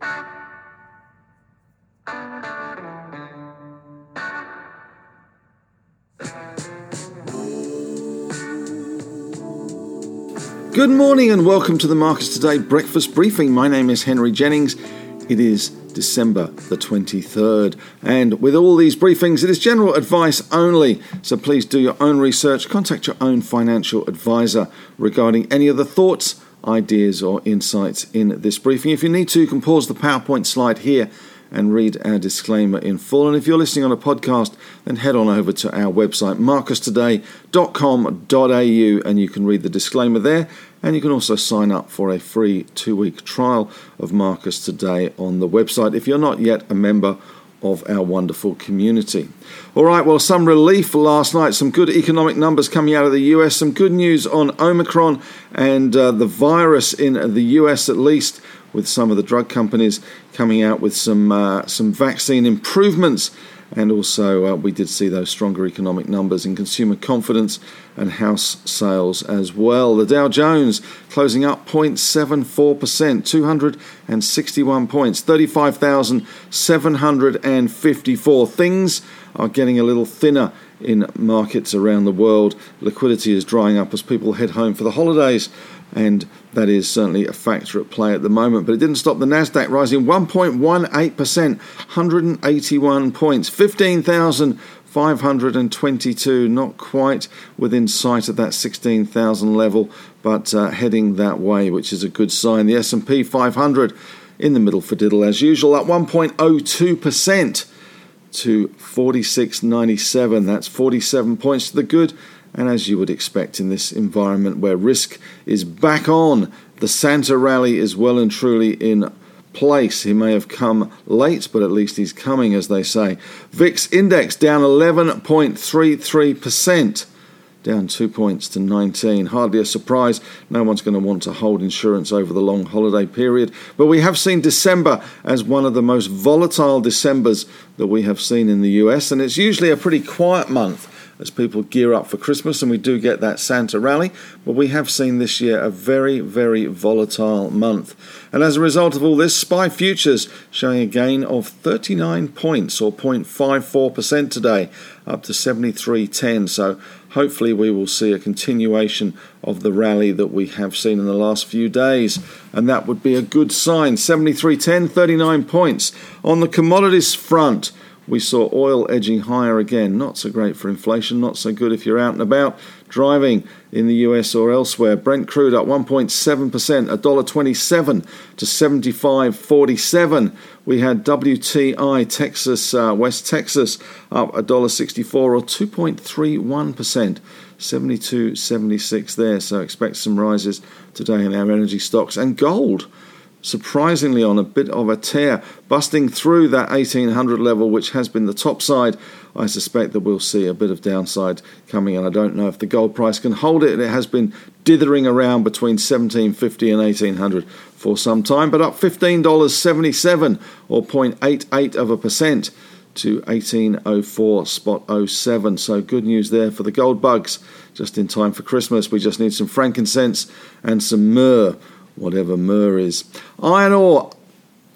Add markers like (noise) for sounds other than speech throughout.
Good morning and welcome to the Marcus Today breakfast briefing. My name is Henry Jennings. It is December the 23rd, and with all these briefings, it is general advice only. So please do your own research, contact your own financial advisor regarding any of the thoughts, ideas, or insights in this briefing. If you need to, you can pause the PowerPoint slide here and read our disclaimer in full. And if you're listening on a podcast, then head on over to our website, marcustoday.com.au, and you can read the disclaimer there. And you can also sign up for a free two week trial of Marcus Today on the website if you're not yet a member of our wonderful community. All right, well, some relief last night, some good economic numbers coming out of the US, some good news on Omicron and uh, the virus in the US at least with some of the drug companies coming out with some uh, some vaccine improvements. And also, uh, we did see those stronger economic numbers in consumer confidence and house sales as well. The Dow Jones closing up 0.74%, 261 points, 35,754. Things are getting a little thinner in markets around the world. Liquidity is drying up as people head home for the holidays and that is certainly a factor at play at the moment. But it didn't stop the Nasdaq rising 1.18%, 181 points, 15,522, not quite within sight of that 16,000 level, but uh, heading that way, which is a good sign. The S&P 500 in the middle for diddle as usual at 1.02% to 46.97. That's 47 points to the good and as you would expect in this environment where risk is back on, the Santa rally is well and truly in place. He may have come late, but at least he's coming, as they say. VIX index down 11.33%, down two points to 19. Hardly a surprise. No one's going to want to hold insurance over the long holiday period. But we have seen December as one of the most volatile Decembers that we have seen in the US, and it's usually a pretty quiet month as people gear up for Christmas, and we do get that Santa rally. But we have seen this year a very, very volatile month. And as a result of all this, SPI futures showing a gain of 39 points or 0.54% today, up to 73.10. So hopefully we will see a continuation of the rally that we have seen in the last few days. And that would be a good sign. 73.10, 39 points. On the commodities front, we saw oil edging higher again. Not so great for inflation, not so good if you're out and about driving in the US or elsewhere. Brent crude up 1.7%, $1.27 to 75.47. We had WTI Texas, uh, West Texas up $1.64 or 2.31%. 72.76 there, so expect some rises today in our energy stocks. And gold surprisingly on a bit of a tear, busting through that 1800 level, which has been the top side. I suspect that we'll see a bit of downside coming, and I don't know if the gold price can hold it. It has been dithering around between 1750 and 1800 for some time, but up $15.77 or 0.88 of a percent to 1804 spot 07. So good news there for the gold bugs. Just in time for Christmas, we just need some frankincense and some myrrh whatever myrrh is. Iron ore,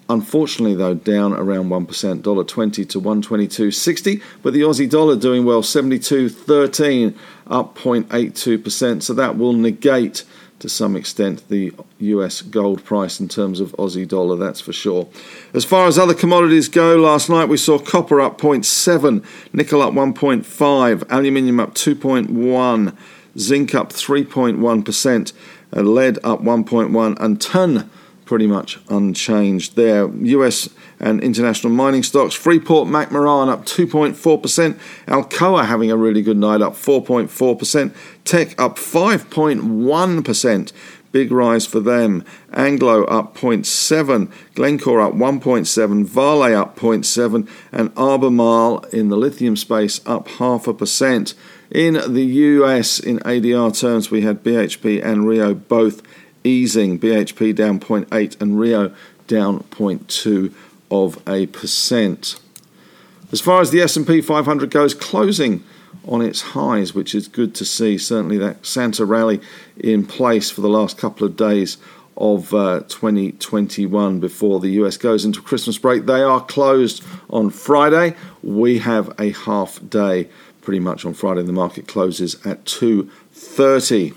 unfortunately though, down around 1%, $1.20 to 122.60, but the Aussie dollar doing well, 72.13, up 0.82%, so that will negate to some extent the US gold price in terms of Aussie dollar, that's for sure. As far as other commodities go, last night we saw copper up 0.7, nickel up 1.5, aluminium up 2.1, zinc up 3.1%, lead up 1.1, and tin pretty much unchanged there. US and international mining stocks. Freeport McMoRan up 2.4%. Alcoa having a really good night, up 4.4%. Teck up 5.1%. Big rise for them. Anglo up 0.7, Glencore up 1.7, Vale up 0.7, and Albemarle in the lithium space up half a percent. In the US, in ADR terms, we had BHP and Rio both easing. BHP down 0.8 and Rio down 0.2 of a percent. As far as the S&P 500 goes, closing on its highs, which is good to see. Certainly, that Santa rally in place for the last couple of days of uh, 2021 before the US goes into Christmas break. They are closed on Friday. We have a half day pretty much on Friday. The market closes at 2:30.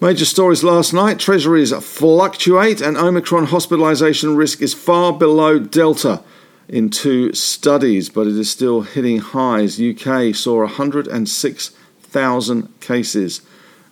Major stories last night. Treasuries fluctuate and Omicron hospitalisation risk is far below Delta in two studies, but it is still hitting highs. UK saw 106,000 cases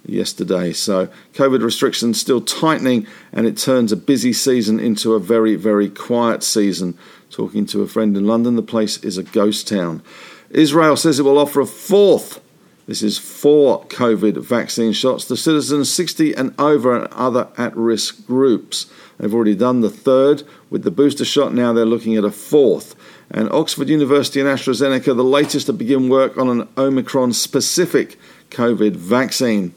yesterday. So COVID restrictions still tightening, and it turns a busy season into a very, very quiet season. Talking to a friend in London, the place is a ghost town. Israel says it will offer a fourth. This is four COVID vaccine shots to citizens 60 and over and other at risk groups. They've already done the third with the booster shot. Now they're looking at a fourth. And Oxford University and AstraZeneca, the latest to begin work on an Omicron specific COVID vaccine.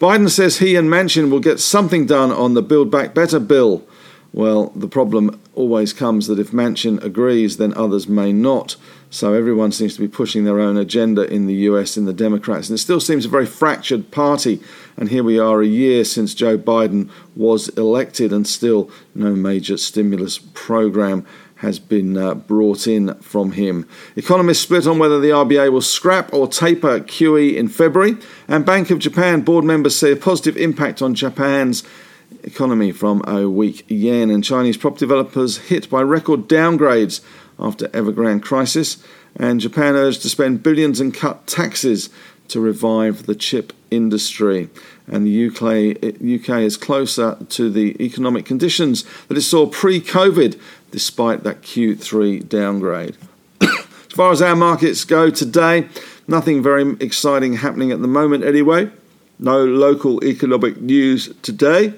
Biden says he and Manchin will get something done on the Build Back Better bill. Well, the problem always comes that if Manchin agrees, then others may not. So everyone seems to be pushing their own agenda in the US in the Democrats. And it still seems a very fractured party. And here we are a year since Joe Biden was elected, and still no major stimulus program has been uh, brought in from him. Economists split on whether the RBA will scrap or taper QE in February, and Bank of Japan board members say a positive impact on Japan's economy from a weak yen, and Chinese property developers hit by record downgrades after Evergrande crisis, and Japan urged to spend billions and cut taxes to revive the chip industry. And the UK, UK is closer to the economic conditions that it saw pre COVID despite that Q3 downgrade. (coughs) as far as our markets go today, nothing very exciting happening at the moment anyway. No local economic news today.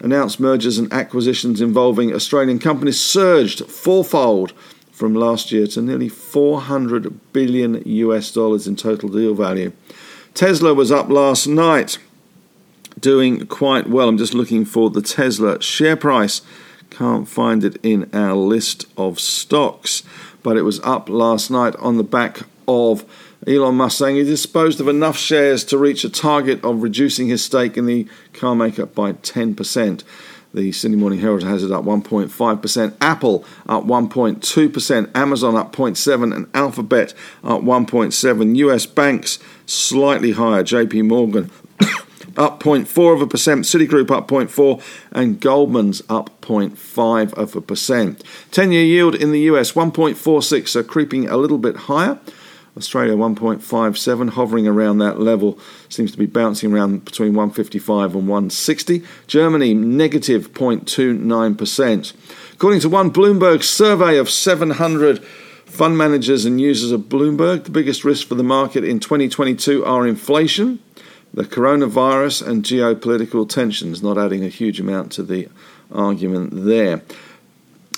Announced mergers and acquisitions involving Australian companies surged fourfold from last year to nearly 400 billion US dollars in total deal value. Tesla was up last night, doing quite well. I'm just looking for the Tesla share price can't find it in our list of stocks, but it was up last night on the back of Elon Musk saying he disposed of enough shares to reach a target of reducing his stake in the car maker by 10%. The Sydney Morning Herald has it up 1.5%, Apple up 1.2%, Amazon up 0.7%, and Alphabet up 1.7%. US banks slightly higher, JP Morgan (coughs) up 0.4 of a percent, Citigroup up 0.4%. and Goldman's up 0.5 of a percent. 10 year yield in the US 1.46, so creeping a little bit higher. Australia 1.57, hovering around that level, seems to be bouncing around between 155 and 160. Germany negative 0.29%. According to one Bloomberg survey of 700 fund managers and users of Bloomberg, the biggest risk for the market in 2022 are inflation the coronavirus and geopolitical tensions, not adding a huge amount to the argument there.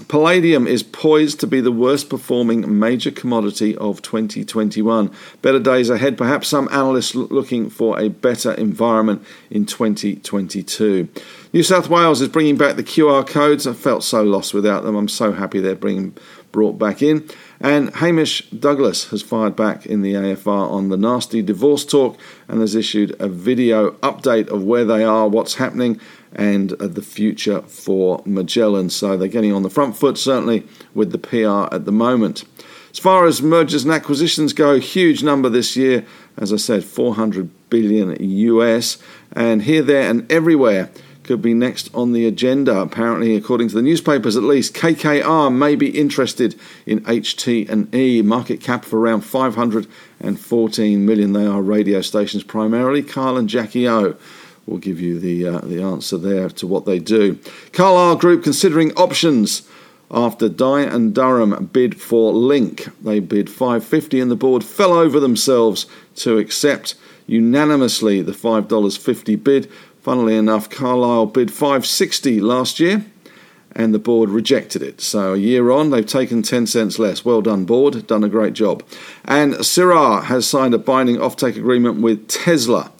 Palladium is poised to be the worst performing major commodity of 2021. Better days ahead, perhaps some analysts looking for a better environment in 2022. New South Wales is bringing back the QR codes. I felt so lost without them. I'm so happy they're bringing brought back in. And Hamish Douglass has fired back in the AFR on the nasty divorce talk and has issued a video update of where they are, what's happening, and uh, the future for Magellan. So they're getting on the front foot, certainly with the PR at the moment. As far as mergers and acquisitions go, huge number this year. As I said, 400 billion US, and here, there, and everywhere could be next on the agenda. Apparently, according to the newspapers, at least KKR may be interested in HT and E. Market cap for around 514 million. They are radio stations primarily. Kyle and Jackie O will give you the uh, the answer there to what they do. Carlyle Group considering options. After Dye and Durham bid for Link, they bid 550 and the board fell over themselves to accept unanimously the $5.50 bid Funnily enough, Carlyle bid 560 last year and the board rejected it. So a year on, they've taken 10 cents less. Well done, board. Done a great job. And Syrah has signed a binding offtake agreement with Tesla,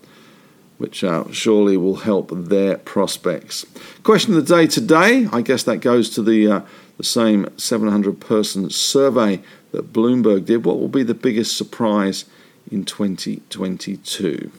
which uh, surely will help their prospects. Question of the day today, I guess that goes to the, uh, the same 700 person survey that Bloomberg did. What will be the biggest surprise in 2022?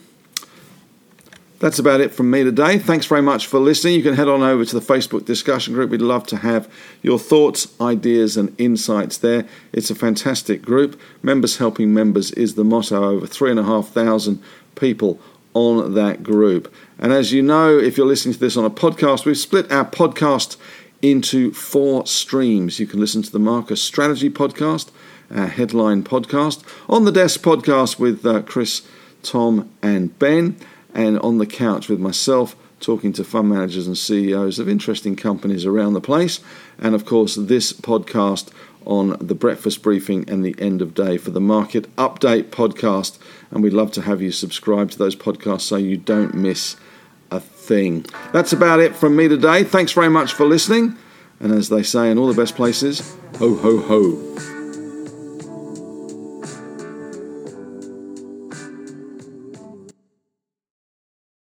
That's about it from me today. Thanks very much for listening. You can head on over to the Facebook discussion group. We'd love to have your thoughts, ideas, and insights there. It's a fantastic group. Members helping members is the motto. Over three and a half thousand people on that group. And as you know, if you're listening to this on a podcast, we've split our podcast into four streams. You can listen to the Marcus Strategy podcast, our headline podcast, on the desk podcast with uh, Chris, Tom, and Ben and on the couch with myself talking to fund managers and CEOs of interesting companies around the place. And of course, this podcast on the breakfast briefing and the end of day for the market update podcast. And we'd love to have you subscribe to those podcasts so you don't miss a thing. That's about it from me today. Thanks very much for listening. And as they say in all the best places, ho, ho, ho.